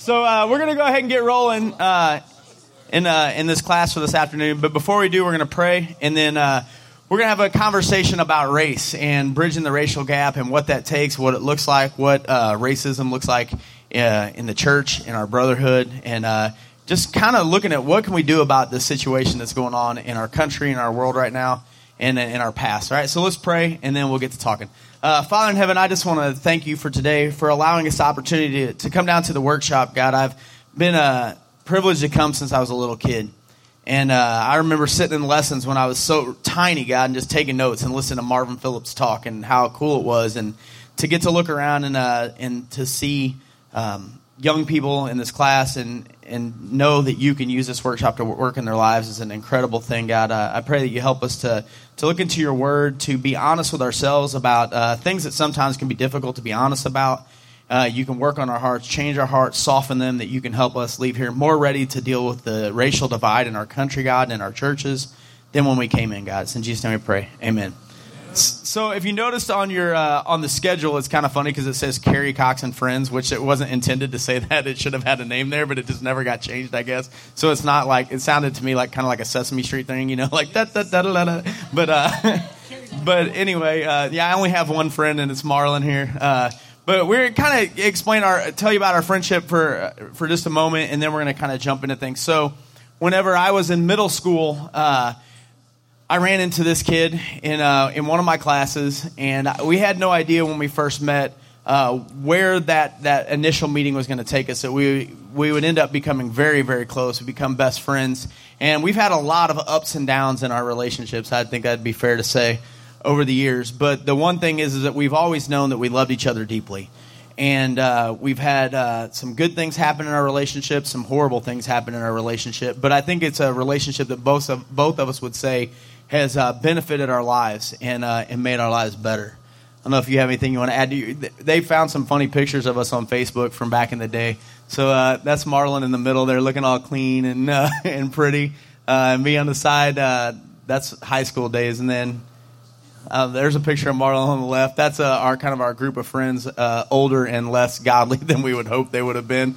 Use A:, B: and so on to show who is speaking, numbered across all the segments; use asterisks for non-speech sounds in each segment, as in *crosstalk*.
A: So uh, we're going to go ahead and get rolling uh, in uh, in this class for this afternoon. But before we do, we're going to pray, and then uh, we're going to have a conversation about race and bridging the racial gap and what that takes, what it looks like, what uh, racism looks like uh, in the church, in our brotherhood, and just kind of looking at what can we do about the situation that's going on in our country in our world right now and in our past. All right, so let's pray, and then we'll get to talking. Uh, Father in heaven, I just want to thank you for today, for allowing us the opportunity to, to come down to the workshop. God, I've been uh, privileged to come since I was a little kid. And uh, I remember sitting in lessons when I was so tiny, God, and just taking notes and listening to Marvin Phillips talk and how cool it was. And to get to look around and, uh, and to see um, young people in this class and, and know that you can use this workshop to work in their lives is an incredible thing, God. Uh, I pray that you help us to, to look into your word, to be honest with ourselves about uh, things that sometimes can be difficult to be honest about. Uh, you can work on our hearts, change our hearts, soften them, that you can help us leave here more ready to deal with the racial divide in our country, God, and in our churches than when we came in, God. It's in Jesus' name we pray. Amen. So if you noticed on your uh, on the schedule, it's kind of funny because it says Kerry Cox and Friends, which it wasn't intended to say *laughs* that. It should have had a name there, but it just never got changed, I guess. So it's not like it sounded to me like kind of like a Sesame Street thing, you know, *laughs* like da da da da da. But uh, *laughs* but anyway, uh, yeah, I only have one friend, and it's Marlon here. Uh, but we're kind of explain our tell you about our friendship for uh, for just a moment, and then we're going to kind of jump into things. So whenever I was in middle school. Uh, I ran into this kid in uh, in one of my classes, and we had no idea when we first met uh, where that, that initial meeting was going to take us. That we we would end up becoming very very close. We become best friends, and we've had a lot of ups and downs in our relationships. I think that'd be fair to say over the years. But the one thing is, is that we've always known that we loved each other deeply. And uh, we've had uh, some good things happen in our relationship, some horrible things happen in our relationship. But I think it's a relationship that both of both of us would say has uh, benefited our lives and, uh, and made our lives better. I don't know if you have anything you want to add. To they found some funny pictures of us on Facebook from back in the day. So uh, that's Marlon in the middle there, looking all clean and uh, *laughs* and pretty. Uh, and me on the side, uh, that's high school days. And then there's a picture of Marlon on the left. That's our kind of our group of friends, older and less godly *laughs* than we would hope they would have been.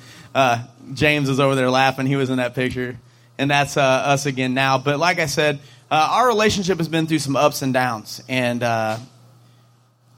A: James is over there laughing. He was in that picture, and that's us again now. But like I said uh, our relationship has been through some ups and downs, and uh,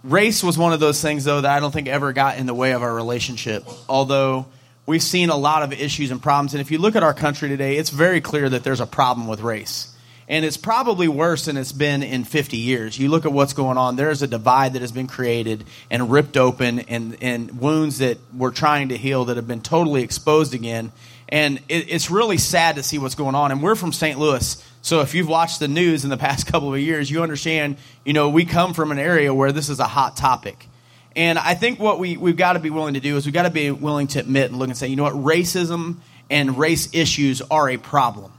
A: race was one of those things, though, that I don't think ever got in the way of our relationship. Although we've seen a lot of issues and problems, and if you look at our country today, it's very clear that there's a problem with race. And it's probably worse than it's been in 50 years. You look at what's going on, there's a divide that has been created and ripped open, and, and wounds that we're trying to heal that have been totally exposed again. And it, it's really sad to see what's going on. And we're from St. Louis. So if you've watched the news in the *laughs* past couple of years, you understand, you know, we come from an area where this is a hot topic. And I think what we, we've got to be willing to do is we've got to be willing to admit and look and say, you know what, racism and race issues are a problem.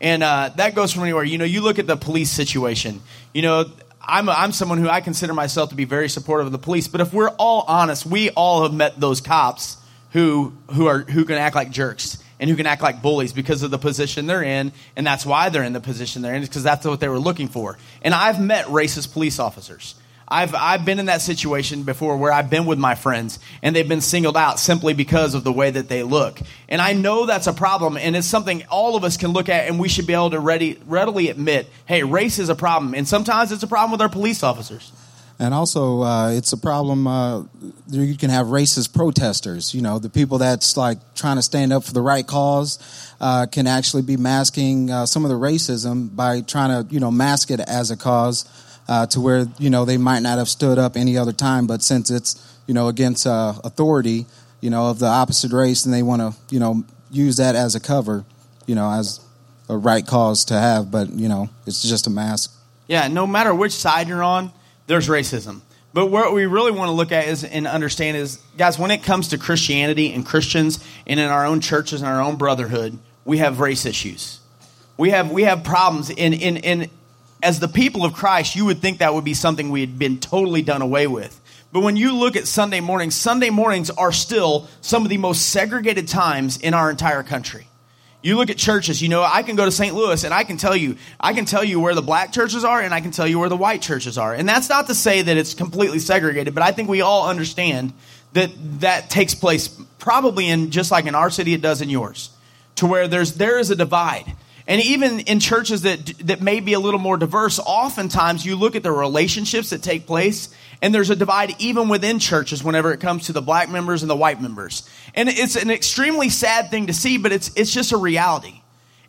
A: And uh, that goes from anywhere. You know, you look at the police situation. You know, I'm, I'm someone who I consider myself to be very supportive of the police. But if we're all honest, we all have met those cops who, who, are, who can act like jerks and who can act like bullies because of the position they're in, and that's why they're in the position they're in, because that's what they were looking for. And I've met racist police officers. I've, I've been in that situation before where I've been with my friends and they've been singled out simply because of the way that they look. And I know that's a problem and it's something all of us can look at and we should be able to ready, readily admit hey, race is a problem. And sometimes it's a problem with our police officers.
B: And also, uh, it's a problem. Uh, you can have racist protesters. You know, the people that's like trying to stand up for the right cause uh, can actually be masking uh, some of the racism by trying to, you know, mask it as a cause uh, to where you know they might not have stood up any other time. But since it's you know against uh, authority, you know, of the opposite race, and they want to, you know, use that as a cover, you know, as a right cause to have. But you know, it's just a mask.
A: Yeah, no matter which side you're on there's racism. But what we really want to look at is and understand is, guys, when it comes to Christianity and Christians and in our own churches and our own brotherhood, we have race issues. We have we have problems in in in as the people of Christ, you would think that would be something we had been totally done away with. But when you look at Sunday mornings, Sunday mornings are still some of the most segregated times in our entire country. You look at churches, you know, I can go to St. Louis and I can tell you, I can tell you where the black churches are and I can tell you where the white churches are. And that's not to say that it's completely segregated, but I think we all understand that that takes place probably in just like in our city, it does in yours, to where there's there is a divide. And even in churches that that may be a little more diverse, oftentimes you look at the relationships that take place, and there's a divide even within churches whenever it comes to the black members and the white members. And it's an extremely sad thing to see, but it's it's just a reality.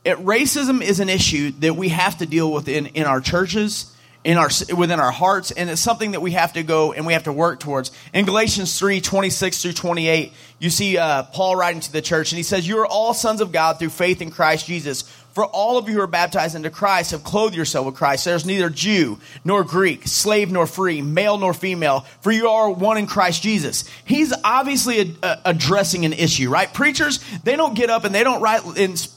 A: It, racism is an issue that we have to deal with in, in our churches in our within our hearts and it's something that we have to go and we have to work towards in galatians 3 26 through 28 you see uh, paul writing to the church and he says you are all sons of god through faith in christ jesus for all of you who are baptized into christ have clothed yourself with christ. There's neither jew nor greek slave nor free male nor female for you are one in christ jesus. He's obviously a, a, addressing an issue right? Preachers they don't get up and they don't write and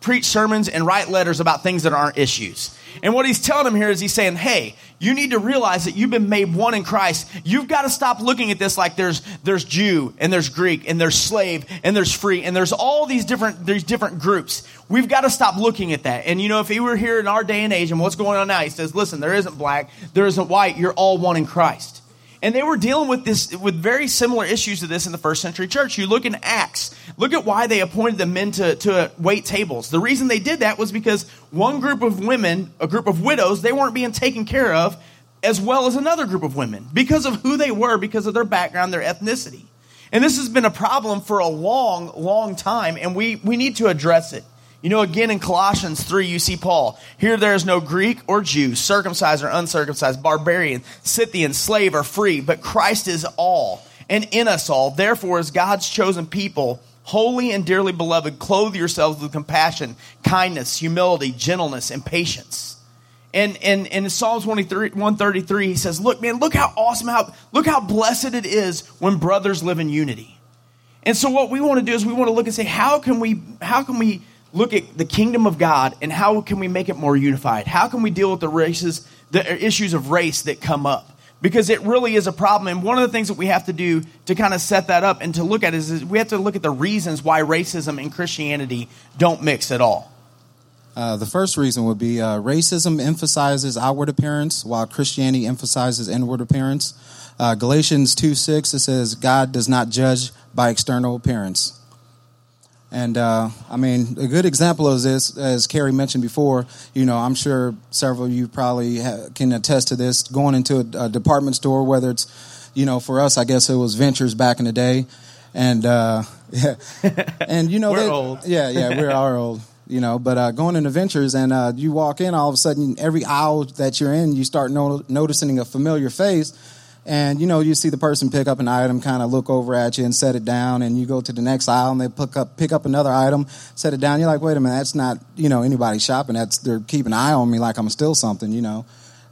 A: preach sermons and write letters about things that aren't issues and what he's telling them here is he's saying, hey, you need to realize that you've been made one in Christ. You've got to stop looking at this like there's there's Jew and there's Greek and there's slave and there's free and there's all these different these different groups. We've got to stop looking at that. And you know, if he were here in our day and age and what's going on now, he says, listen, there isn't black, there isn't white, you're all one in Christ. And they were dealing with this with very similar issues to this in the first century church. You look in Acts, look at why they appointed the men to, to wait tables. The reason they did that was because one group of women, a group of widows, they weren't being taken care of as well as another group of women because of who they were, because of their background, their ethnicity. And this has been a problem for a long, long time, and we, we need to address it. You know, again in Colossians 3, you see Paul. Here there is no Greek or Jew, circumcised or uncircumcised, barbarian, Scythian, slave or free, but Christ is all and in us all. Therefore, as God's chosen people, holy and dearly beloved, clothe yourselves with compassion, kindness, humility, gentleness, and patience. And, and, and in Psalms 133, he says, Look, man, look how awesome, how, look how blessed it is when brothers live in unity. And so, what we want to do is we want to look and say, How can we, how can we look at the kingdom of God and how can we make it more unified? How can we deal with the races, the issues of race that come up? Because it really is a problem. And one of the things that we have to do to kind of set that up and to look at is, is we have to look at the reasons why racism and Christianity don't mix at all.
B: Uh, the first reason would be uh, racism emphasizes outward appearance while Christianity emphasizes inward appearance. Uh, Galatians 2 6, it says, God does not judge by external appearance. And uh, I mean, a good example of this, as Kerry mentioned before, you know, I'm sure several of you probably ha- can attest to this. Going into a, a, department store, whether it's, you know, for us, I guess it was Ventures back in the day, and uh, yeah, *laughs* and you know,
A: we're they, old.
B: Yeah, yeah, we're our old. You know, but uh, going into Ventures and uh, you walk in, all of a sudden, every aisle that you're in, you start no- noticing a familiar face and you know you see the person pick up an item kind of look over at you and set it down and you go to the next aisle and they pick up pick up another item set it down. You're like wait a minute that's not you know anybody shopping. That's they're keeping an eye on me like i'm still something you know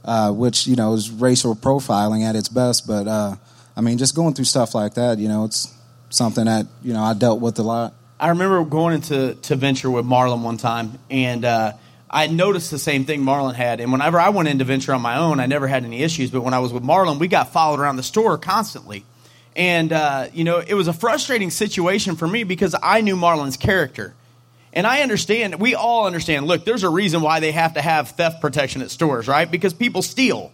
B: uh, which you know is racial profiling at its best. But uh, i mean just going through stuff like that you know it's something that you know i dealt with a lot.
A: I remember going into to venture with marlon one time and uh, I noticed the same thing Marlon had. And whenever I went into venture on my own, I never had any issues. But when I was with Marlon, we got followed around the store constantly. And, uh, you know, it was a frustrating situation for me because I knew Marlon's character. And I understand, we all understand, look, there's a reason why they have to have theft protection at stores, right? Because people steal.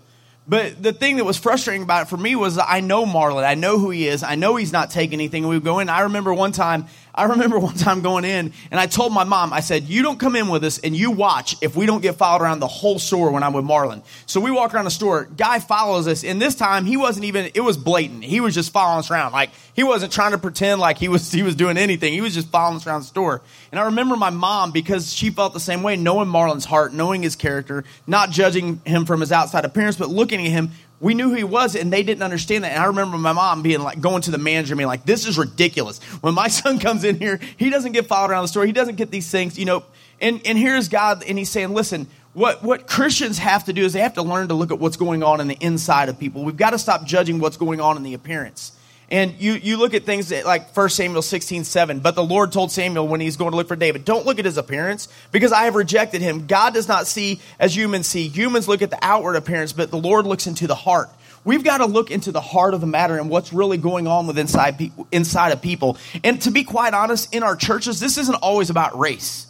A: But the thing that was frustrating about it for me was I know Marlon. I know who he is. I know he's not taking anything. We would go in. I remember one time I remember *laughs* one time going in and I told my mom, I said, You don't come in with us and you watch if we don't get followed around the whole store when I'm with Marlon. So we walk around the store, guy follows us, and this time he wasn't even, it was blatant. He was just following us around. Like he wasn't trying to pretend like he was *laughs* he was doing anything. He was just following us around the store. And I remember my mom, because she felt the same way, knowing Marlon's heart, knowing his character, not judging him from his outside appearance, but looking at him, we knew who he was and they didn't understand that. And I remember my mom being like, going to the manager, and being like, this is ridiculous. When my *laughs* son comes in here, he doesn't get followed around the store. He doesn't get these things, you know. And, and here's God, and he's saying, listen, what, what Christians have to do is they have to learn to look at what's going on in the inside of people. We've got to stop judging what's going on in the appearance. And you, you look at things like 1 Samuel 16, 7. But the Lord told Samuel when he's going to look for David, don't look at his appearance because I have rejected him. God does not see as humans see. Humans look at the outward appearance, but the Lord looks into the heart. We've got to look into the heart of the matter and what's really going on with inside, pe- inside of people. And to be quite honest, in our churches, this isn't always about race.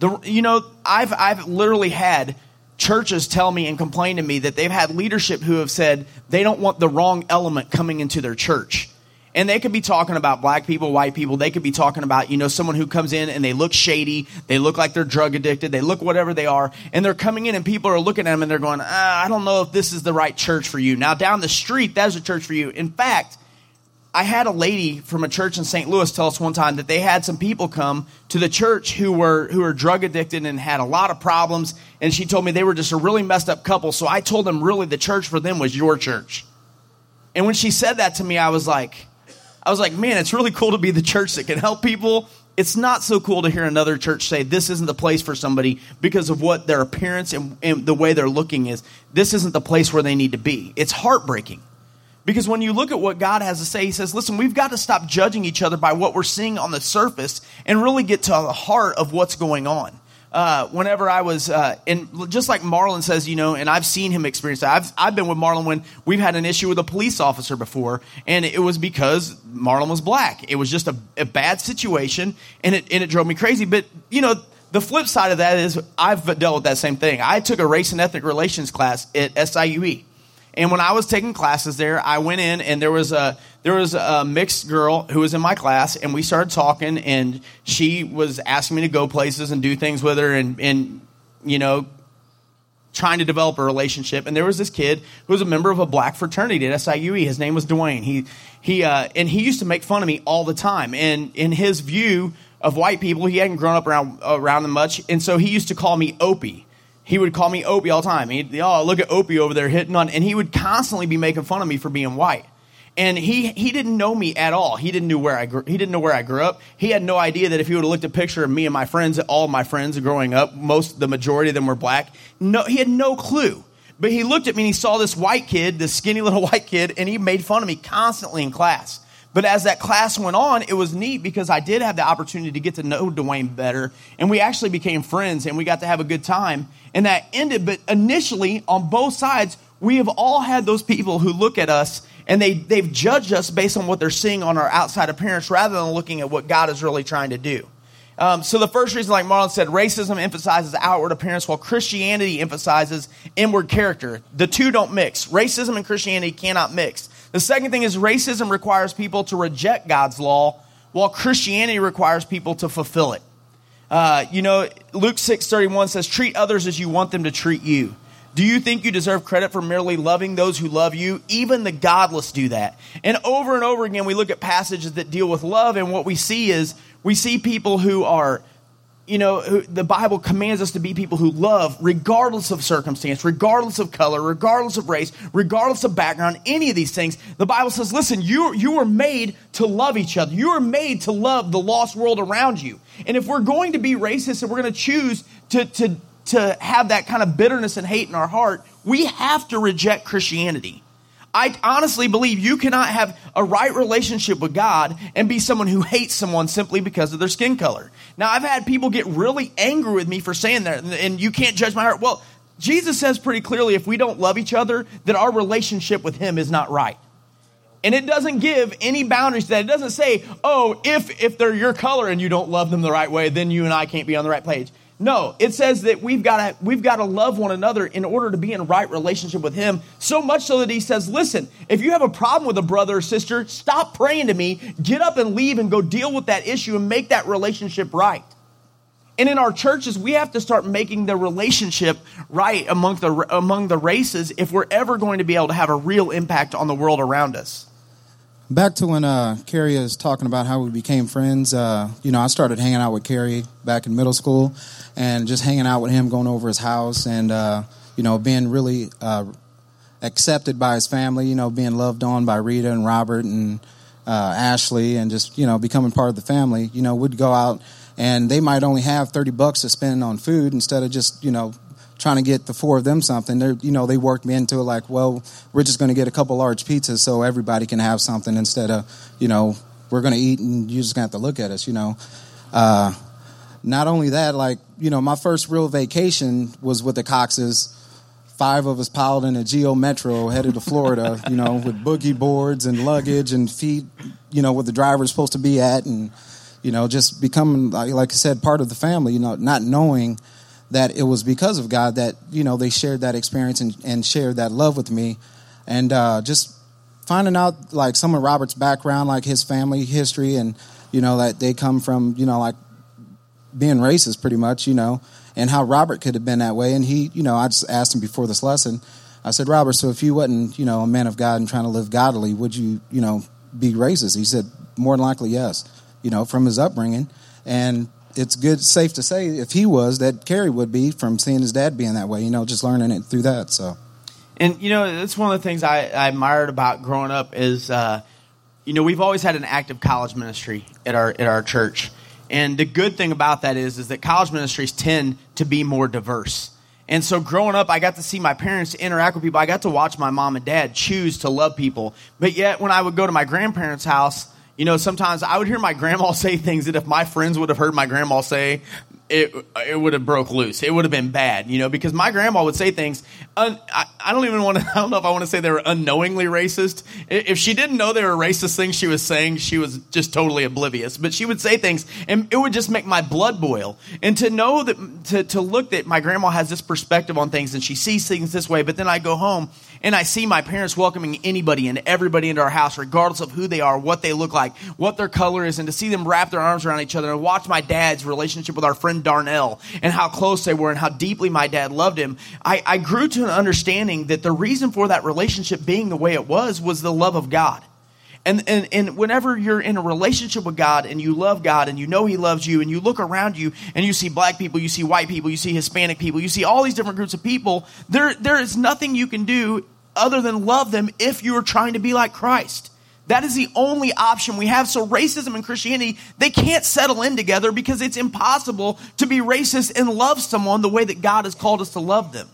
A: The, you know, I've, I've literally had churches tell me and complain to me that they've had leadership who have said they don't want the wrong element coming into their church. And they could be talking about black people, white people. They could be talking about, you know, someone who comes in and they look shady. They look like they're drug addicted. They look whatever they are. And they're coming in and people are looking at them and they're going, ah, I don't know if this is the right church for you. Now, down the street, that's a church for you. In fact, I had a lady from a church in St. Louis tell us one time that they had some people come to the church who were who were drug addicted and had a lot of problems and she told me they were just a really messed up couple so I told them really the church for them was your church. And when she said that to me I was like I was like, man, it's really cool to be the church that can help people. It's not so cool to hear another church say this isn't the place for somebody because of what their appearance and, and the way they're looking is. This isn't the place where they need to be. It's heartbreaking. Because when you look at what God has to say, He says, listen, we've got to stop judging each other by what we're seeing on the surface and really get to the heart of what's going on uh, whenever I was, uh, and just like Marlon says, you know, and I've seen him experience that. I've, I've been with Marlon when we've had an issue with a police officer before, and it was because Marlon was black. It was just a, a bad situation, and it, and it drove me crazy. But, you know, the flip side of that is I've dealt with that same thing. I took a race and ethnic relations class at SIUE. And when I was taking classes there, I went in and there was a there was a mixed girl who was in my class, and we started talking, and she was asking me to go places and do things with her, and and you know trying to develop a relationship. And there was this kid who was a member of a black fraternity at SIUE. His name was Dwayne. He he uh, and he used to make fun of me all the time. And in his view of white people, he hadn't grown up around around them much, and so he used to call me Opie he would call me Opie all the time. He'd, oh, look at Opie over there hitting on, and he would constantly be making fun of me for being white. And he, he didn't know me at all. He didn't know where I grew, he didn't know where I grew up. He had no idea that if he would have looked at a picture of me and my friends, all my friends growing up, most the majority of them were black. No, he had no clue. But he looked at me and he saw this white kid, this skinny *laughs* little white kid, and he made fun of me constantly in class. But as that class went on, it was neat because I did have the opportunity to get to know Dwayne better, and we actually became friends and we got to have a good time. And that ended, but initially, on both sides, we have all had those people who look at us and they, they've judged us based on what they're seeing on our outside appearance rather than looking at what God is really trying to do. Um, so the first reason, like Marlon said, racism emphasizes outward appearance while Christianity emphasizes inward character. The two don't mix. Racism and Christianity cannot mix. The second thing is racism requires people to reject God's law, while Christianity requires people to fulfill it. Uh, you know, Luke 6:31 says, "Treat others as you want them to treat you." Do you think you deserve credit for merely loving those who love you? Even the godless do that. And over and over again, we look at passages that deal with love, and what we see is we see people who are you know, the Bible commands us to be people who love regardless of circumstance, regardless of color, regardless of race, regardless of background, any of these things. The Bible says, listen, you, you were made to love each other. You are made to love the lost world around you. And if we're going to be racist and we're going to choose to, to, to have that kind of bitterness and hate in our heart, we have to reject Christianity. I honestly believe you cannot have a right relationship with God and be someone who hates someone simply because of their skin color. Now, I've had people get really angry with me for saying that, and you can't judge my heart. Well, Jesus says pretty clearly if we don't love each other, then our relationship with Him is not right. And it doesn't give any boundaries to that. It doesn't say, oh, if, if they're your color and you don't love them the right way, then you and I can't be on the right page. No, it says that we've got to we've got to love one another in order to be in right relationship with him. So much so that he says, "Listen, if you have a problem with a brother or sister, stop praying to me. Get up and leave and go deal with that issue and make that relationship right." And in our churches, we have to start making the relationship right among the among the races if we're ever going to be able to have a real impact on the world around us.
B: Back to when uh, Kerry is talking about how we became friends. Uh, you know, I started hanging out with Kerry back in middle school, and just hanging out with him, going over his house, and uh, you know, being really uh, accepted by his family. You know, being loved on by Rita and Robert and uh, Ashley, and just you know, becoming part of the family. You know, we'd go out, and they might only have thirty bucks to spend on food instead of just you know trying to get the four of them something. They're, you know, they worked me into it like, well, we're just going to get a couple large pizzas so everybody can have something instead of, you know, we're going to eat and you're just going to have to look at us, you know. Uh, not only that, like, you know, my first real vacation was with the Coxes. Five of us piled in a Geo Metro headed to Florida, *laughs* you know, with boogie boards and luggage and feet, you know, where the driver's supposed to be at. And, you know, just becoming, like I said, part of the family, you know, not knowing – that it was because of God that you know they shared that experience and, and shared that love with me, and uh, just finding out like some of Robert's background, like his family history, and you know that they come from you know like being racist pretty much, you know, and how Robert could have been that way. And he, you know, I just asked him before this lesson. I said, Robert, so if you wasn't, you know, a man of God and trying to live godly, would you, you know, be racist? He said, more than likely, yes. You know, from his upbringing, and it's good, safe to say, if he was, that Kerry would be from seeing his dad being that way. You know, just learning it through that. So.
A: And you know, that's one of the things I, I admired about growing up is, uh, you know, we've always had an active college ministry at our at our church, and the good thing about that is is that college ministries tend to be more diverse. And so growing up, I got to see my parents interact with people. I got to watch my mom and dad choose to love people. But yet, when I would go to my grandparents' house, you know, sometimes I would hear my grandma *laughs* say things that if my friends would have heard my grandma say, it it would have broke loose. It would have been bad, you know, because my grandma would say things. Un, I, I don't even want to. *laughs* I don't know if I want to say they were unknowingly racist. If she didn't know they were racist things she was saying, she was just totally oblivious. But she would say things, and it would just make my blood boil. And to know that, to to look that my grandma has this perspective on things, and she sees things this way. But then I go home and I see my parents welcoming anybody and everybody into our house, regardless of who they are, what they look like, what their color is, and to see them wrap their arms around each other and watch my dad's relationship with our friend Darnell and how close they were and how deeply my dad loved him, I, I grew to an understanding that the reason for that relationship being the way it was was the love of God. And, and, and whenever you're in a relationship with God and you love God and you know He loves you and you look around you and you see black people, you see white people, you see Hispanic people, you see all these different groups of people, there, there is nothing you can do other than love them if you are trying to be like Christ. That is the only option we have. So racism and Christianity, they can't settle in together because it's impossible to be racist and love someone the way that God has called us to love them.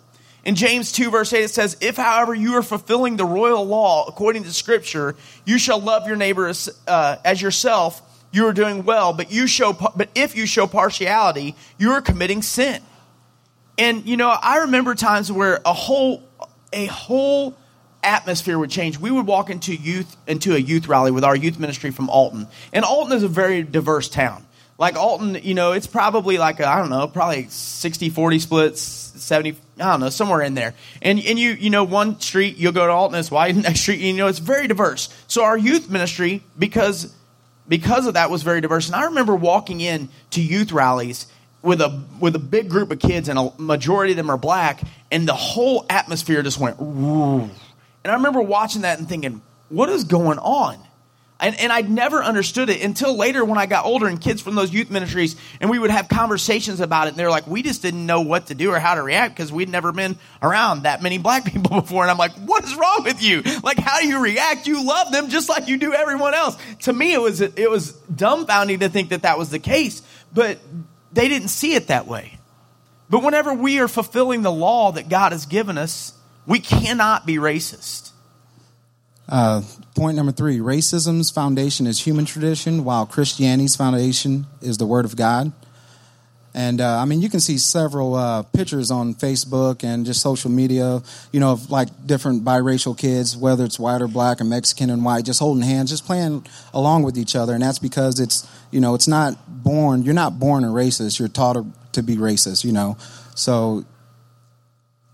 A: In James 2 verse 8 it says, If however you are fulfilling the royal law according to scripture, you shall love your neighbor as, uh, as yourself, you are doing well, but you show, but if you show partiality, you are committing sin. And you know, I remember times where a whole a whole atmosphere would change. We would walk into youth into a youth rally with our youth ministry from Alton. And Alton is a very diverse town. Like Alton, you know, it's probably like I don't know, probably 60-40 splits, 70 I don't know, somewhere in there. And and you you know, one street you'll go to Alton, it's wide, *laughs* next street, you know, it's very diverse. So our youth ministry because because of that was very diverse. And I remember walking in to youth rallies with a with a big group of kids and a majority of them are black and the whole atmosphere just went Ooh. and i remember watching that and thinking what is going on and, and I'd never understood it until later when I got older and kids from those youth ministries and we would have conversations about it and they're like, we just didn't know what to do or how to react because we'd never been around that many black *laughs* people before. And I'm like, what is wrong with you? Like, how do you react? You love them just like you do everyone else. To me, it was, it was dumbfounding to think that that was the case, but they didn't see it that way. But whenever we are fulfilling the law that God has given us, we cannot be racist.
B: Uh, point number three racism's foundation is human tradition, while Christianity's foundation is the Word of God. And uh, I mean, you can see several uh, pictures on Facebook and just social media, you know, of like different biracial kids, whether it's white or black or Mexican and white, just holding hands, just playing along with each other. And that's because it's, you know, it's not born, you're not born a racist, you're taught to be racist, you know. So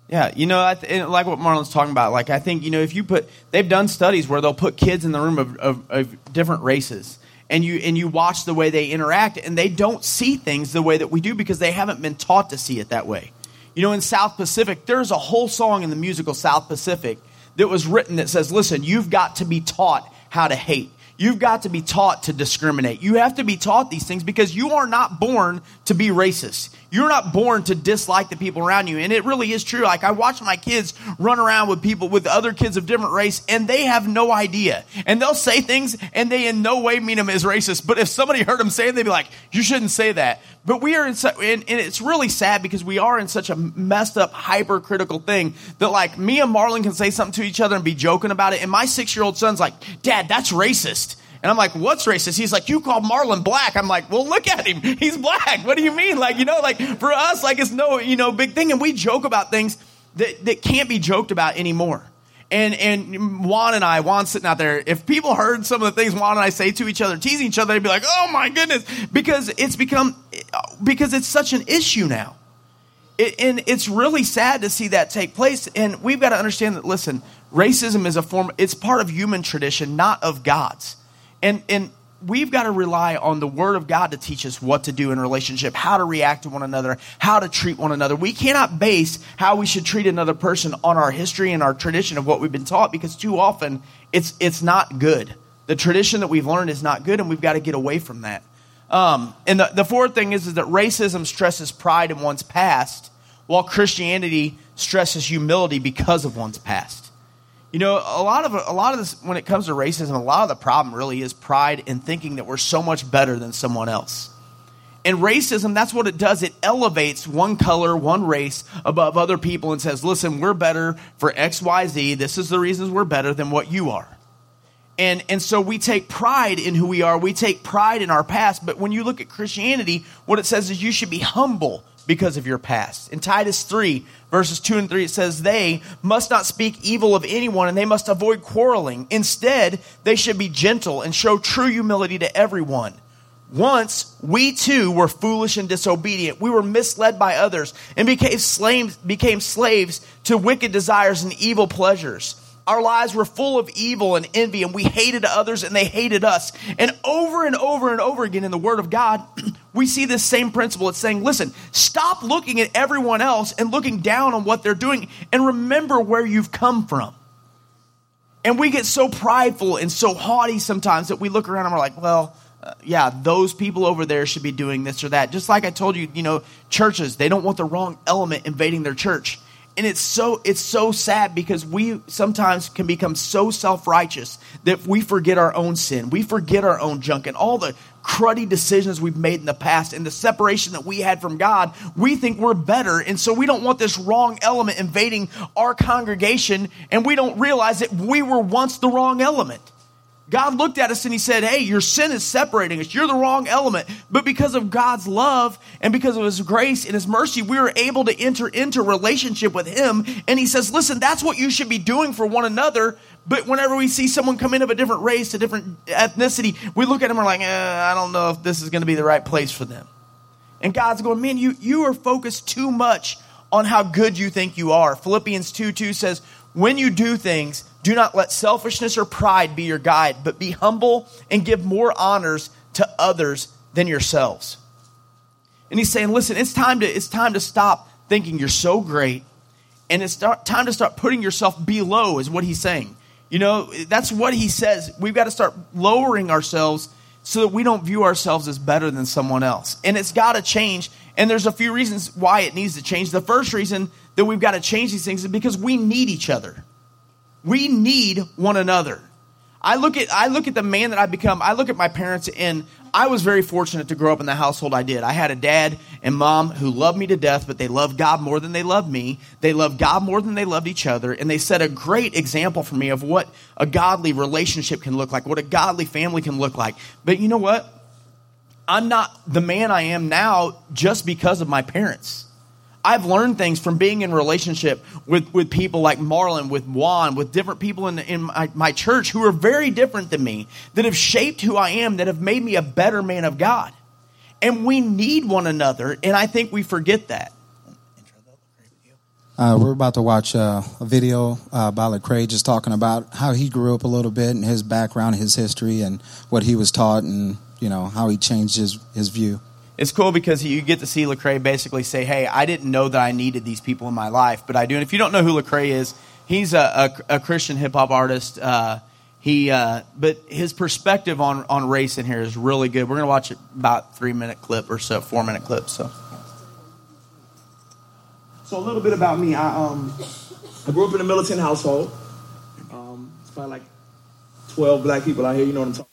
A: yeah, you know, th- like what Marlon's talking about. Like, I think you know, if you put, they've done studies where they'll put kids in the room of, of, of, different races, and you and you watch the way they interact, and they don't see things the way that we do because they haven't been taught to see it that way. You know, in South Pacific, there's a whole song in the musical South Pacific that was written that says, "Listen, you've got to be taught how to hate." You've got to be taught to discriminate. You have to be taught these things because you are not born to be racist. You're not born to dislike the people around you. And it really is true. Like I watch my kids run around with people, with other kids of different race, and they have no idea. And they'll say things and they in no way mean them as racist. But if somebody heard them say it, they'd be like, you shouldn't say that. But we are in such, and, and it's really sad because we are in such a messed up, hypercritical thing that like me and Marlon can say something to each other and be joking about it. And my six year old son's like, Dad, that's racist. And I'm like, what's racist? He's like, you called Marlon black. I'm like, well, look at him. He's black. What do you mean? Like, you know, like for us, like it's no, you know, big thing. And we joke about things that, that can't be joked about anymore. And and Juan and I, Juan sitting out there, if people heard some of the things Juan and I say to each other, teasing each other, they'd be like, oh my goodness, because it's become, because it's such an issue now. It, and it's really sad to see that take place. And we've got to understand that, listen, Racism is a form, it's part of human tradition, not of God's. And, and we've got to rely on the Word of God to teach us what to do in relationship, how to react to one another, how to treat one another. We cannot base how we should treat another person on our history and our tradition of what we've been taught because too often it's, it's not good. The tradition that we've learned is not good, and we've got to get away from that. Um, and the, the fourth thing is, is that racism stresses pride in one's past, while Christianity stresses humility because of one's past. You know, a lot of a lot of this when it comes to racism, a lot of the problem really is pride in thinking that we're so much better than someone else. And racism, that's what it does. It elevates one color, one race above other people and says, listen, we're better for XYZ. This is the reasons we're better than what you are. And, and so we take pride in who we are. We take pride in our past. But when you look at Christianity, what it says is you should be humble because of your past. In Titus 3, verses 2 and 3, it says, They must not speak evil of anyone and they must avoid quarreling. Instead, they should be gentle and show true humility to everyone. Once we too were foolish and disobedient. We were misled by others and became slaves, became slaves to wicked desires and evil pleasures. Our lives were full of evil and envy, and we hated others and they hated us. And over and over and over again in the Word of God, *clears throat* we see this same principle. It's saying, listen, stop looking at everyone else and looking down on what they're doing and remember where you've come from. And we get so prideful and so haughty sometimes that we look around and we're like, well, uh, yeah, those people over there should be doing this or that. Just like I told you, you know, churches, they don't want the wrong element invading their church and it's so it's so sad because we sometimes can become so self-righteous that we forget our own sin. We forget our own junk and all the cruddy decisions we've made in the past and the separation that we had from god. We think we're better. And so we don't want this wrong element invading our congregation. And we don't realize that we were once the wrong element God looked at us and he said, Hey, your sin is separating us. You're the wrong element. But because of God's love and because of his grace and his mercy, we were able to enter into relationship with him. And he says, Listen, that's what you should be doing for one another. But whenever we see someone come in of a different race, a different ethnicity, we look at them and we're like, eh, I don't know if this is going to be the right place for them. And God's going, Man, you, you are focused too much on how good you think you are. Philippians 2 2 says, When you do things, do not let selfishness or pride be your guide, but be humble and give more honors to others than yourselves. And he's saying, listen, it's time to, it's time to stop thinking you're so great, and it's time to start putting yourself below, is what he's saying. You know, that's what he says. We've got to start lowering ourselves so that we don't view ourselves as better than someone else. And it's got to change. And there's a few reasons why it needs to change. The first reason that we've got to change these things is because we need each other. We need one another. I look at I look at the man that I become. I look at my parents and I was very fortunate to grow up in the household I did. I had a dad and mom who loved me to death, but they loved God more than they loved me. They loved God more than they loved each other, and they set a great example for me of what a godly relationship can look like, what a godly family can look like. But you know what? I'm not the man I am now just because of my parents. I've learned things from being in relationship with, with people like Marlon, with Juan, with different people in, in my, my church who are very different than me, that have shaped who I am, that have made me a better man of God. And we need one another, and I think we forget that.
B: Uh, we're about to watch uh, a video uh, by Lecrae just talking about how he grew up a little bit and his background, his history, and what he was taught, and you know how he changed his his view
A: it's cool because you get to see Lecrae basically say, "Hey, I didn't know that I needed these people in my life, but I do." And if you don't know who Lecrae is, he's a, a, a Christian hip hop artist. Uh, he, uh, but his perspective on on race in here is really good. We're gonna watch about three minute clip or so, four minute clip. So,
C: so a little bit about me. I um, I grew up in a militant household. Um, it's probably like twelve black people out here. You know what I'm talking.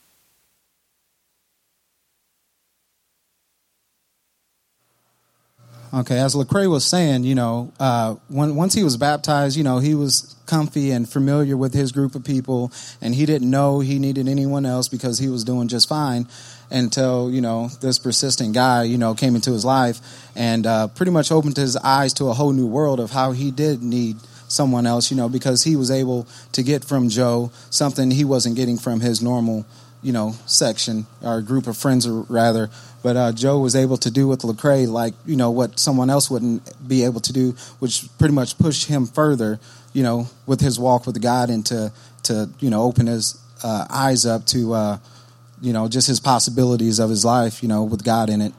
B: Okay, as Lecrae was saying, you know, uh, when, once he was baptized, you know, he was comfy and familiar with his group of people, and he didn't know he needed anyone else because he was doing just fine until you know this persistent guy, you know, came into his life and uh, pretty much opened his eyes to a whole new world of how he did need someone else, you know, because he was able to get from Joe something he wasn't getting from his normal you know, section or group of friends, or rather. But uh, Joe was able to do with Lecrae, like you know, what someone else wouldn't be able to do, which pretty much pushed him further, you know, with his walk with God and to to you know open his uh, eyes up to uh, you know just his possibilities of his life, you know, with God in it.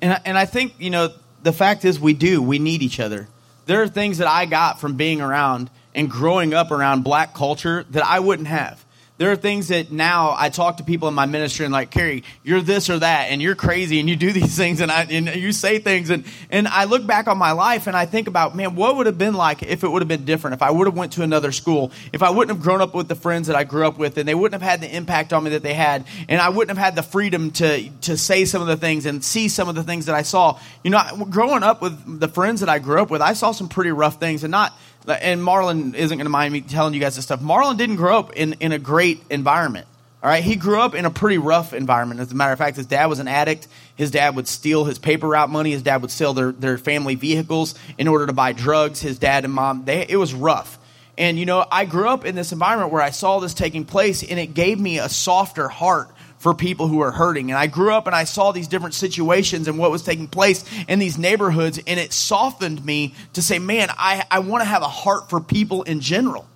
A: And and I think you know the fact is we do we need each other. There are things that I got from being around and growing up around black culture that I wouldn't have. There are things that now I talk to people in my ministry and like, Kerry, you're this or that, and you're crazy, and you do *laughs* these things, and I and you say things, and and I look back on my life and I think about, man, what would have been like if it would have been different, if I would have went to another school, if I wouldn't have grown up with the friends that I grew up with, and they wouldn't have had the impact on me that they had, and I wouldn't have had the freedom to to say some of the things and see some of the things that I saw. You know, growing up with the friends that I grew up with, I saw some pretty rough things, and not and Marlon isn't going to mind me telling you guys this stuff. Marlon didn't grow up in, in a great environment. All right, he grew up in a pretty rough environment. As a matter of fact, his dad was an addict. His dad would steal his paper route money. His dad would sell their, their family vehicles in order to buy drugs. His dad and mom, they, it was rough. And, you know, I grew up in this environment where I saw this taking place, and it gave me a softer heart for people who are hurting. And I grew up and I saw these different situations and what was taking place in these neighborhoods, and it softened me to say, man, I, I want to have a heart for people in general.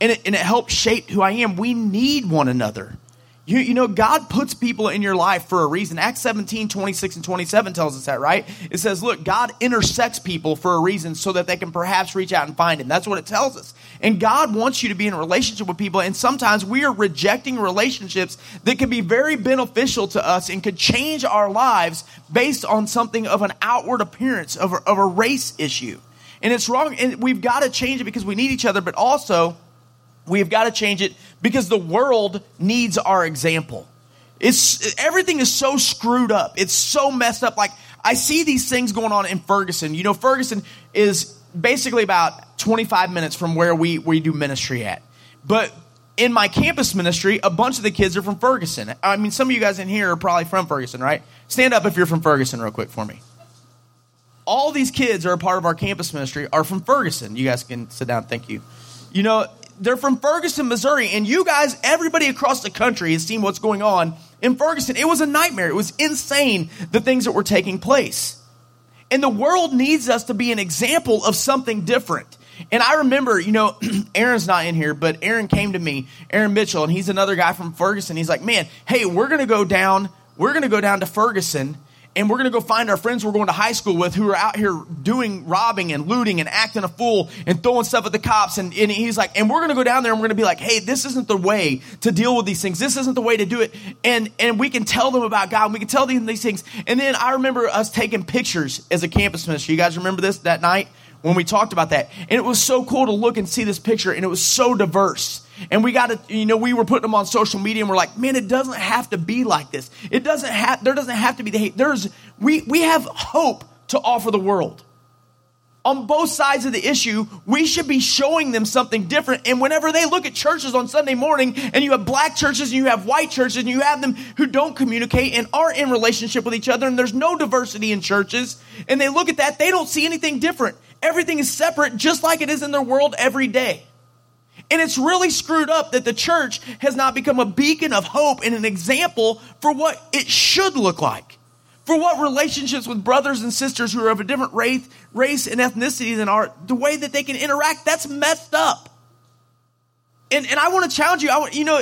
A: And it, and it helped shape who I am. We need one another. You, you know, God puts people in your life for a reason. Acts 17, 26 and 27 tells us that, right? It says, look, God intersects people for a reason so that they can perhaps reach out and find him. That's what it tells us. And God wants you to be in a relationship with people. And sometimes we are rejecting relationships that can be very beneficial to us and could change our lives based on something of an outward appearance, of a, of a race issue. And it's wrong. And we've got to change it because we need each other, but also We've got to change it because the world needs our example. It's everything is so screwed up. It's so messed up. Like I see these things going on in Ferguson. You know, Ferguson is basically about 25 minutes from where we we do ministry at. But in my campus ministry, a bunch of the kids are from Ferguson. I mean, some of you guys in here are probably from Ferguson, right? Stand up if you're from Ferguson real quick for me. All these kids are a part of our campus ministry are from Ferguson. You guys can sit down. Thank you. You know, they're from Ferguson, Missouri, and you guys, everybody across the country has seen what's going on in Ferguson. It was a nightmare. It was insane, the things that were taking place. And the world needs us to be an example of something different. And I remember, you know, *clears throat* Aaron's not in here, but Aaron came to me, Aaron Mitchell, and he's another guy from Ferguson. He's like, man, hey, we're going to go down, we're going to go down to Ferguson and we're going to go find our friends we're going to high school with who are out here doing robbing and looting and acting a fool and throwing stuff at the cops. And, and he's like, and we're going to go down there and we're going to be like, hey, this isn't the way to deal with these things. This isn't the way to do it. And, and we can tell them about God. And we can tell them these things. And then I remember us taking pictures as a campus minister. You guys remember this that night when we talked about that? And it was so cool to look and see this picture. And it was so diverse. And we got to, you know, we were putting them on social media and we're like, man, it doesn't have to be like this. It doesn't have, there doesn't have to be the hate. There's, we, we have hope to offer the world. On both sides of the issue, we should be showing them something different. And whenever they look at churches on Sunday morning, and you have black churches and you have white churches, and you have them who don't communicate and aren't in relationship with each other, and there's no diversity in churches, and they look at that, they don't see anything different. Everything is separate, just like it is in their world every day. And it's really screwed up that the church has not become a beacon of hope and an example for what it should look like. For what relationships with brothers and sisters who are of a different race, race and ethnicity than our, the way that they can interact, that's messed up. And, and I want to challenge you. I want, you know,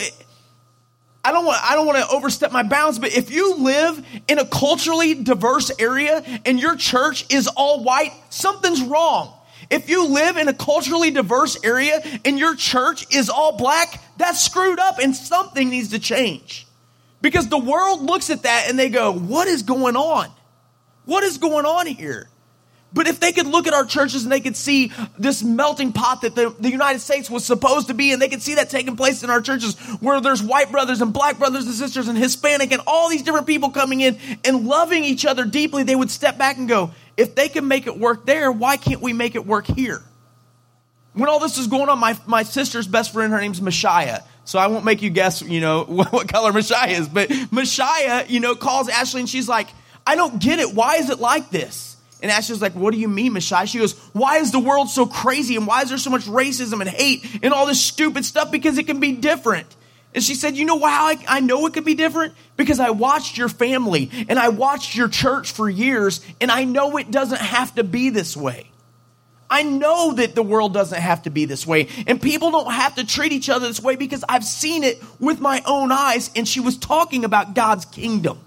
A: I don't want I don't want to overstep my bounds, but if you live in a culturally diverse area and your church is all white, something's wrong. If you live in a culturally diverse area and your church is all black, that's screwed up and something needs to change. Because the world looks at that and they go, What is going on? What is going on here? But if they could look at our churches and they could see this melting pot that the, the, United States was supposed to be, and they could see that taking place in our churches where there's white brothers and black brothers and sisters and Hispanic and all these different people coming in and loving each other deeply, they would step back and go, if they can make it work there, why can't we make it work here? When all this is going on, my, my sister's best friend, her name's Messiah. So I won't make you guess, you know, *laughs* what, what color Messiah is. But Messiah, you know, calls Ashley and she's like, I don't get it. Why is it like this? And Ashley's like, What do you mean, Messiah? She goes, Why is the world so crazy? And why is there so much racism and hate and all this stupid stuff? Because it can be different. And she said, You know how I, I know it could be different? Because I watched your family and I watched your church for years, and I know it doesn't have to be this way. I know that the world doesn't have to be this way, and people don't have to treat each other this way because I've seen it with my own eyes. And she was talking about God's kingdom.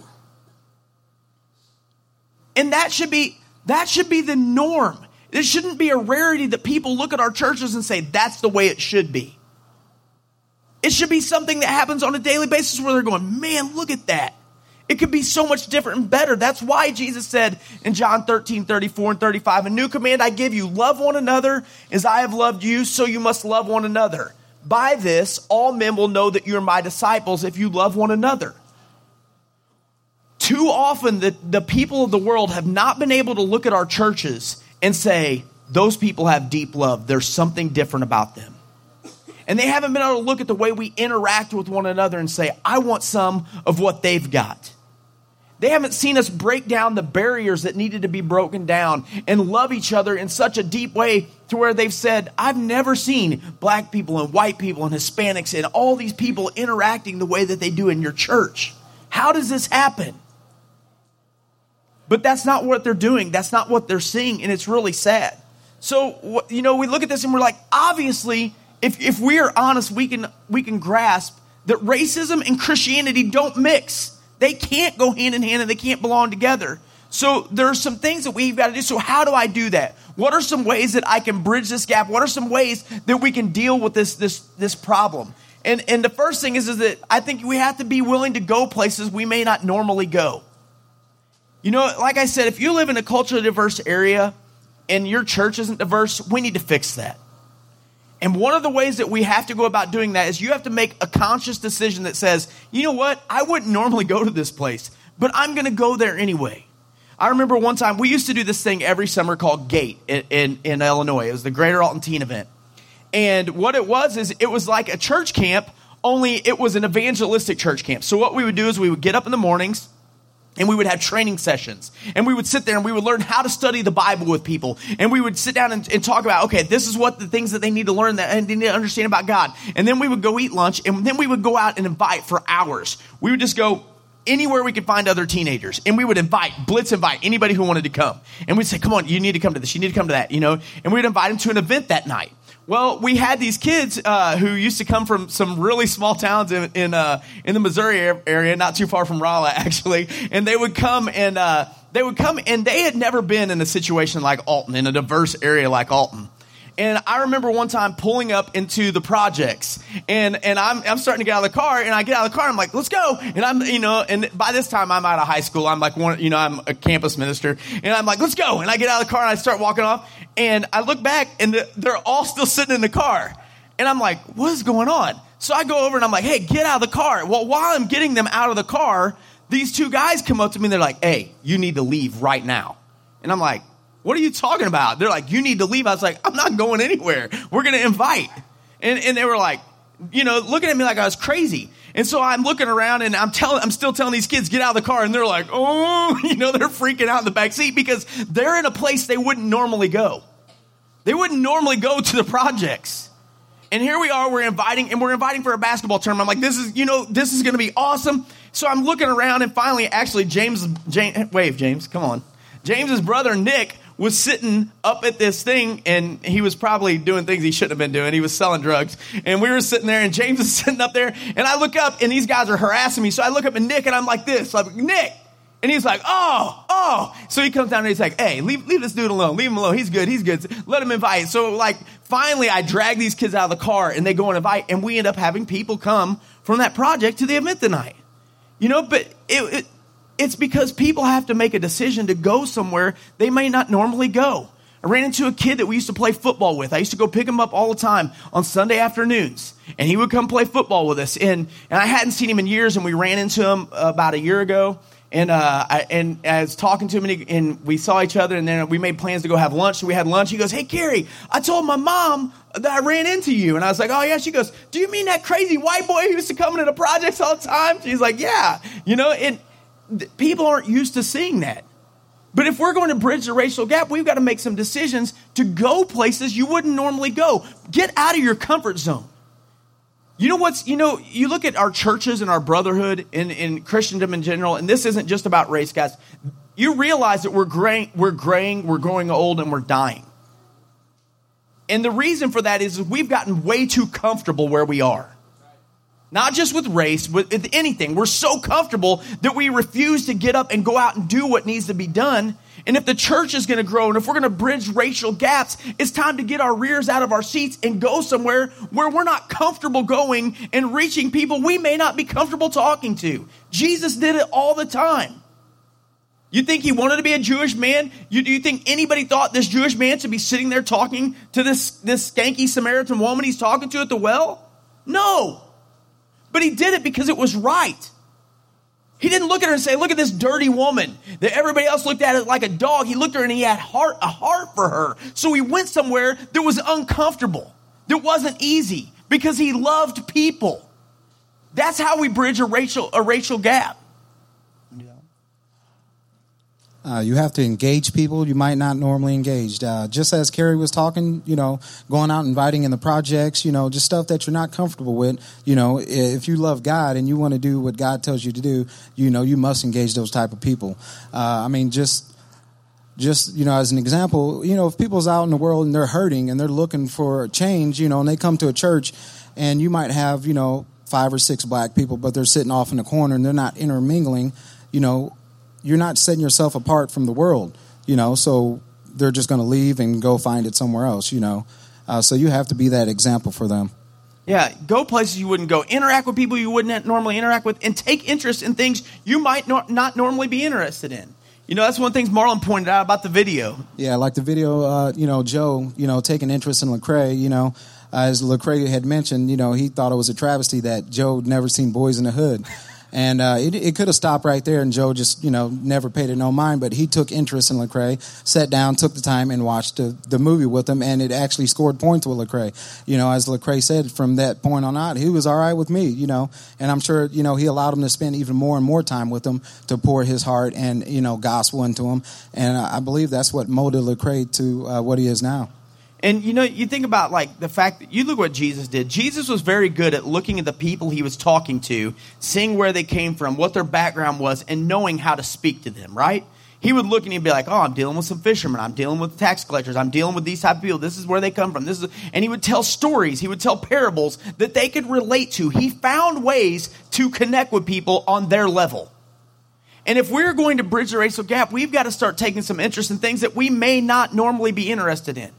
A: And that should be that should be the norm. It shouldn't be a rarity that people look at our churches and say that's the way it should be. It should be something that happens on a daily basis where they're going, "Man, look at that." It could be so much different and better. That's why Jesus said in John 13, 34 and 35, a new command I give you, love one another as I have loved you, so you must love one another. By this, all men will know that you're my disciples if you love one another. Too often, the, the people of the world have not been able to look at our churches and say, those people have deep love. There's something different about them. And they haven't been able to look at the way we interact with one another and say, I want some of what they've got. They haven't seen us break down the barriers that needed to be broken down and love each other in such a deep way to where they've said, I've never seen black people and white people and Hispanics and all these people interacting the way that they do in your church. How does this happen? But that's not what they're doing. That's not what they're seeing, and it's really sad. So, you know, we look at this and we're like, obviously, if, if we are honest, we can, we can grasp that racism and Christianity don't mix. They can't go hand in hand and they can't belong together. So there are some things that we've got to do. So how do I do that? What are some ways that I can bridge this gap? What are some ways that we can deal with this this this problem? And and the first thing is is that I think we have to be willing to go places we may not normally go. You know, like I said, if you live in a culturally diverse area and your church isn't diverse, we need to fix that. And one of the ways that we have to go about doing that is you have to make a conscious decision that says, you know what, I wouldn't normally go to this place, but I'm going to go there anyway. I remember one time we used to do this thing every summer called Gate in, in, in Illinois. It was the Greater Alton Teen event. And what it was is it was like a church camp, only it was an evangelistic church camp. So what we would do is we would get up in the mornings, and we would have training sessions. And we would sit there and we would learn how to study the bible with people. And we would sit down and, and, talk about okay this is what the things that they need to learn that and they need to understand about god. And then we would go eat lunch and then we would go out and invite for hours. We would just go anywhere we could find other teenagers and we would invite blitz invite anybody who wanted to come. And we'd say come on you need to come to this you need to come to that you know? And we'd invite them to an event that night well, we had these kids uh, who used to come from some really small towns in in, uh, in the Missouri area, not too far from Rolla, *laughs* actually, and they would come and uh, they would come and they had never been in a situation like Alton, in a diverse area like Alton. And I remember one time pulling up into the projects and, and I'm, I'm starting to get out of the car and I get out of the car. And I'm like, let's go. And I'm, you know, and by this time I'm out of high school. I'm like one, you know, I'm a campus minister and I'm like, let's go. And I get out of the car and I start walking off and I look back and they're all still sitting in the car. And I'm like, what is going on? So I go over and I'm like, hey, get out of the car. Well, while I'm getting them out of the car, these two guys come up to me and they're like, hey, you need to leave right now. And I'm like, what are you talking about? They're like, you need to leave. I was like, I'm not going anywhere. We're going to invite. And, and they were like, you know, looking at me like I was crazy. And so I'm looking around and I'm telling, I'm still telling these kids, get out of the car. And they're like, oh, *laughs* you know, they're freaking out in the back seat because they're in a place they wouldn't normally go. They wouldn't normally go to the projects. And here we are, we're inviting, and we're inviting for a basketball tournament. I'm like, this is, you know, this is going to be awesome. So I'm looking around and finally, actually, James, James, wave, James, come on. James's brother, Nick, was sitting up at this thing and he was probably doing things he shouldn't have been doing. He was selling drugs. And we were sitting there and James is *laughs* sitting up there and I look up and these guys are harassing me. So I look up at Nick and I'm like this, I'm like, Nick. And he's like, oh, oh. So he comes down and he's like, hey, leave, leave this dude alone. Leave him alone. He's good. He's good. Let him invite. So like, finally I drag these kids out of the car and they go and invite and we end up having people come from that project to the event tonight. You know, but it, it it's because people have to make a decision to go somewhere they may not normally go. I ran into a kid that we used to play football with. I used to go pick him up all the time on Sunday afternoons, and he would come play football with us. And, and I hadn't seen him in years, and we ran into him about a year ago. And uh, I, and I was talking to him, and, he, and, we saw each other, and then we made plans to go have lunch. So we had lunch. He goes, "Hey, Kerry, I told my mom that I ran into you," and I was like, "Oh yeah." She goes, "Do you mean that crazy white boy who used to come into the projects all the time?" She's like, "Yeah." You know, and people aren't used to seeing that. But if we're going to bridge the racial gap, we've got to make some decisions to go places you wouldn't normally go. Get out of your comfort zone. You know what's, you know, you look at our churches and our brotherhood and in Christendom in general, and this isn't just about race, guys. You realize that we're graying, we're graying, we're growing old, and we're dying. And the reason for that is we've gotten way too comfortable where we are. Not just with race, but with anything. We're so comfortable that we refuse to get up and go out and do what needs to be done. And if the church is going to grow and if we're going to bridge racial gaps, it's time to get our rears out of our seats and go somewhere where we're not comfortable going and reaching people we may not be comfortable talking to. Jesus did it all the time. You think he wanted to be a Jewish man? You, do you think anybody thought this Jewish man should be sitting there talking to this, this skanky Samaritan woman he's talking to at the well? No. But he did it because it was right. He didn't look at her and say, Look at this dirty woman. That everybody else looked at it like a dog. He looked at her and he had heart, a heart for her. So he went somewhere that was uncomfortable, that wasn't easy, because he loved people. That's how we bridge a racial, a racial gap.
B: Uh, you have to engage people you might not normally engage. Uh, just as Kerry was talking, you know, going out inviting in the projects, you know, just stuff that you're not comfortable with. You know, if you love God and you want to do what God tells you to do, you know, you must engage those type of people. Uh, I mean, just just you know as an example you know if people's out in the world and they're hurting and they're looking for change you know and they come to a church and you might have you know five or six black people but they're sitting off in the corner and they're not intermingling you know you're not setting yourself apart from the world, you know. So they're just going to leave and go find it somewhere else, you know. Uh, so you have to be that example for them.
A: Yeah, go places you wouldn't go, interact with people you wouldn't normally interact with, and take interest in things you might not, not normally be interested in. You know, that's one of the things Marlon pointed out about the video.
B: Yeah, like the video, uh, you know, Joe, you know, taking interest in Lecrae, you know, uh, as Lecrae had mentioned, you know, he thought it was a travesty that Joe never seen Boys in the Hood. And uh, it, it could have stopped right there, and Joe just, you know, never paid it no mind. But he took interest in Lecrae, sat down, took the time, and watched the, the movie with him, and it actually scored points with Lecrae. You know, as Lecrae said, from that point on out, he was all right with me. You know, and I'm sure, you know, he allowed him to spend even more and more time with him to pour his heart and you know gospel into him. And I believe that's what molded Lecrae to uh, what he is now.
A: And you know, you think about like the fact that you look what Jesus did. Jesus was very good at looking at the people he was talking to, seeing where they came from, what their background was, and knowing how to speak to them, right? He would look and he'd be like, "Oh, I'm dealing with some fishermen. I'm dealing with tax collectors. I'm dealing with these type of people. This is where they come from. This is," and he would tell stories. He would tell parables that they could relate to. He found ways to connect with people on their level. And if we're going to bridge the racial gap, we've got to start taking some interest in things that we may not normally be interested in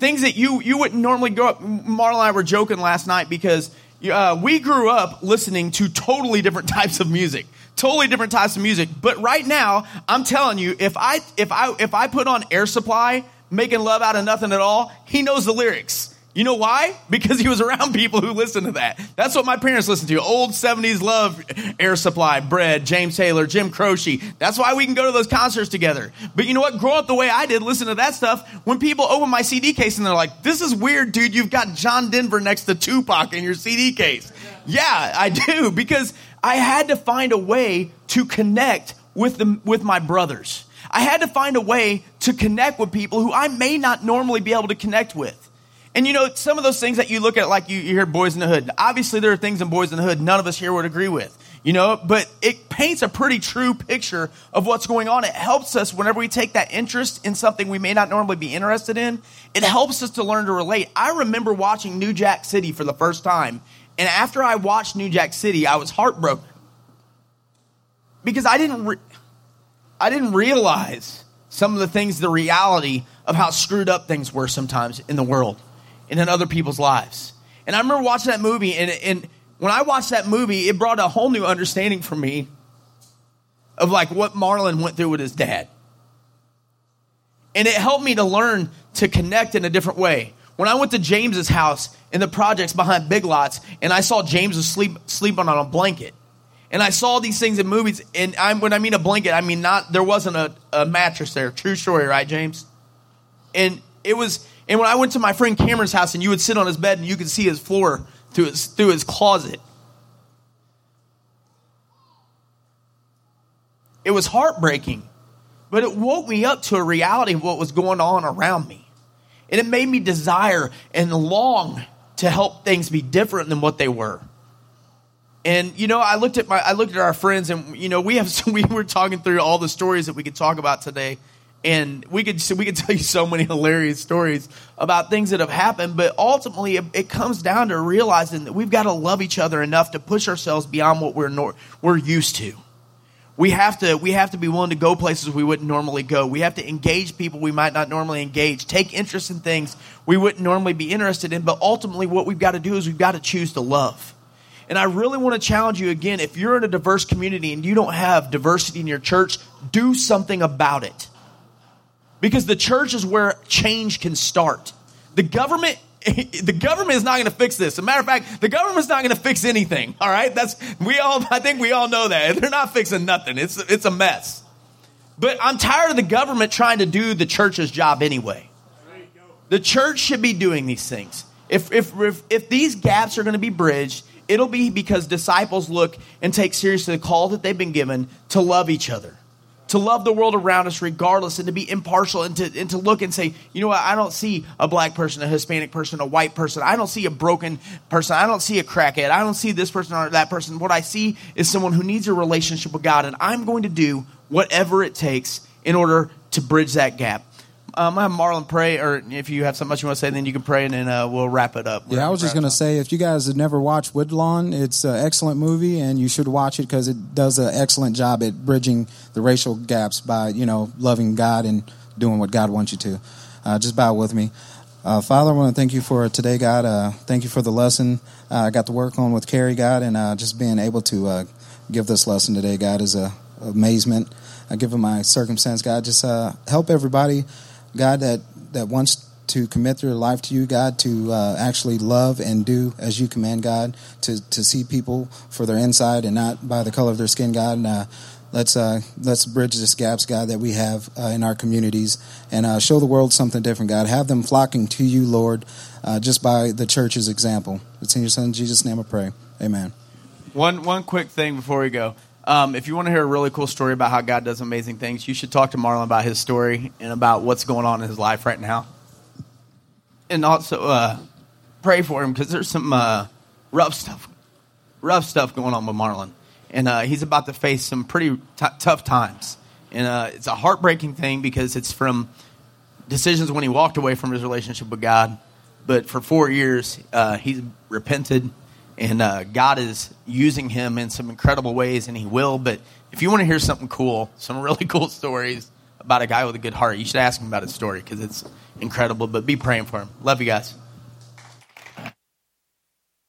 A: things that you you wouldn't normally go up. Marlon and I were joking last night because uh, we grew up listening to totally different *laughs* types of music, totally different types of music. But right now, I'm telling you, if I if I if I put on Air Supply, making love out of nothing at all, he knows the lyrics. You know why? Because he was around people who listened to that. That's what my parents listened to. Old 70s love, Air Supply, Bread, James Taylor, Jim Croce. That's why we can go to those concerts together. But you know what? Grow up the way I did, listen to that stuff, when people open my CD case and they're like, this is weird, dude. You've got John Denver next to Tupac in your CD case. Yeah, I do. Because I had to find a way to connect with, the, with my brothers. I had to find a way to connect with people who I may not normally be able to connect with. And you know, some of those things that you look at, like you, you hear Boys in the Hood. Obviously, there are things in Boys in the Hood none of us here would agree with, you know, but it paints a pretty true picture of what's going on. It helps us whenever we take that interest in something we may not normally be interested in. It helps us to learn to relate. I remember watching New Jack City for the first time, and after I watched New Jack City, I was heartbroken because I didn't, re- I didn't realize some of the things, the reality of how screwed up things were sometimes in the world and in other people's lives. And I remember watching that movie, and, and when I watched that movie, it brought a whole new understanding for me of like what Marlon went through with his dad. And it helped me to learn to connect in a different way. When I went to James's house in the projects behind Big Lots, and I saw James asleep sleeping on a blanket, and I saw these things in movies, and I'm, when I mean a blanket, I mean not there wasn't a, a mattress there. True story, right, James? And it was and when I went to my friend Cameron's house and you would sit on his bed and you could see his floor through his, through his closet, it was heartbreaking. But it woke me up to a reality of what was going on around me. And it made me desire and long to help things be different than what they were. And you know, I looked at my I looked at our friends, and you know, we have *laughs* we were talking through all the stories that we could talk about today, and we could *laughs* we could tell you so many *laughs* hilarious stories about things that have happened. But ultimately, it, it comes down to realizing that we've got to love each other enough to push ourselves beyond what we're nor, we're used to. We have to we have to be willing to go places we wouldn't normally go. We have to engage people we might not normally engage. Take interest in things we wouldn't normally be interested in. But ultimately, what we've got to do is we've got to choose to love. And I really want to challenge you again if you're in a diverse community and you don't have diversity in your church, do something about it. Because the church is where change can start. The government *laughs* the government is not going to fix this. As a matter of fact, the government's not going to fix anything. All right, that's we all. *laughs* I think we all know that *laughs* they're not fixing nothing. It's it's a mess. But I'm tired of the government trying to do the church's job anyway. The church should be doing these things. If if if, if these gaps are going to be bridged, it'll be because disciples look and take seriously the call that they've been given to love each other, to love the world around us regardless, and to be impartial and to, and to look and say, you know what, I don't see a black person, a Hispanic person, a white person. I don't see a broken person. I don't see a crackhead. I don't see this person or that person. What I see is someone who needs a relationship with God, and I'm going to do whatever it takes in order to bridge that gap. Um, I have Marlon pray, or if you have something else you want to say, then you can pray, and then uh, we'll wrap it up.
B: Yeah, I was just going to say, if you guys have never watched Woodlawn, it's an excellent movie, and you should watch it because it does an excellent job at bridging the racial gaps by you know loving God and doing what God wants you to. Uh, just bow with me. Uh, Father, I want to thank you for today, God. Uh, thank you for the lesson uh, I got to work on with Kerry, God, and uh, just being able to uh, give this lesson today, God, is a amazement. I give him my circumstance, God. Just help everybody God, that, that wants to commit their life to you, God, to uh, actually love and do as you command, God, to, to see people for their inside and not by the color of their skin, God. And, uh, let's uh, let's bridge this gaps, God, that we have uh, in our communities, and uh, show the world something different, God. Have them flocking to you, Lord, uh, just by the church's example. It's in your Son Jesus' name I pray. Amen.
A: One one quick thing before we go. Um, if you want to hear a really cool story about how God does amazing things, you should talk to Marlon about his story and about what's going on in his life right now. And also uh, pray for him because there's some uh, rough stuff, rough stuff going on with Marlon, and uh, he's about to face some pretty t- tough times. And uh, it's a heartbreaking thing because it's from decisions when he walked away from his relationship with God. But for four years, uh, he's repented and uh, God is using him in some incredible ways, and He will. But if you want to hear something cool, some *laughs* really cool stories about a guy with a good heart, you should ask him about his story because it's incredible. But be praying for him. Love you guys.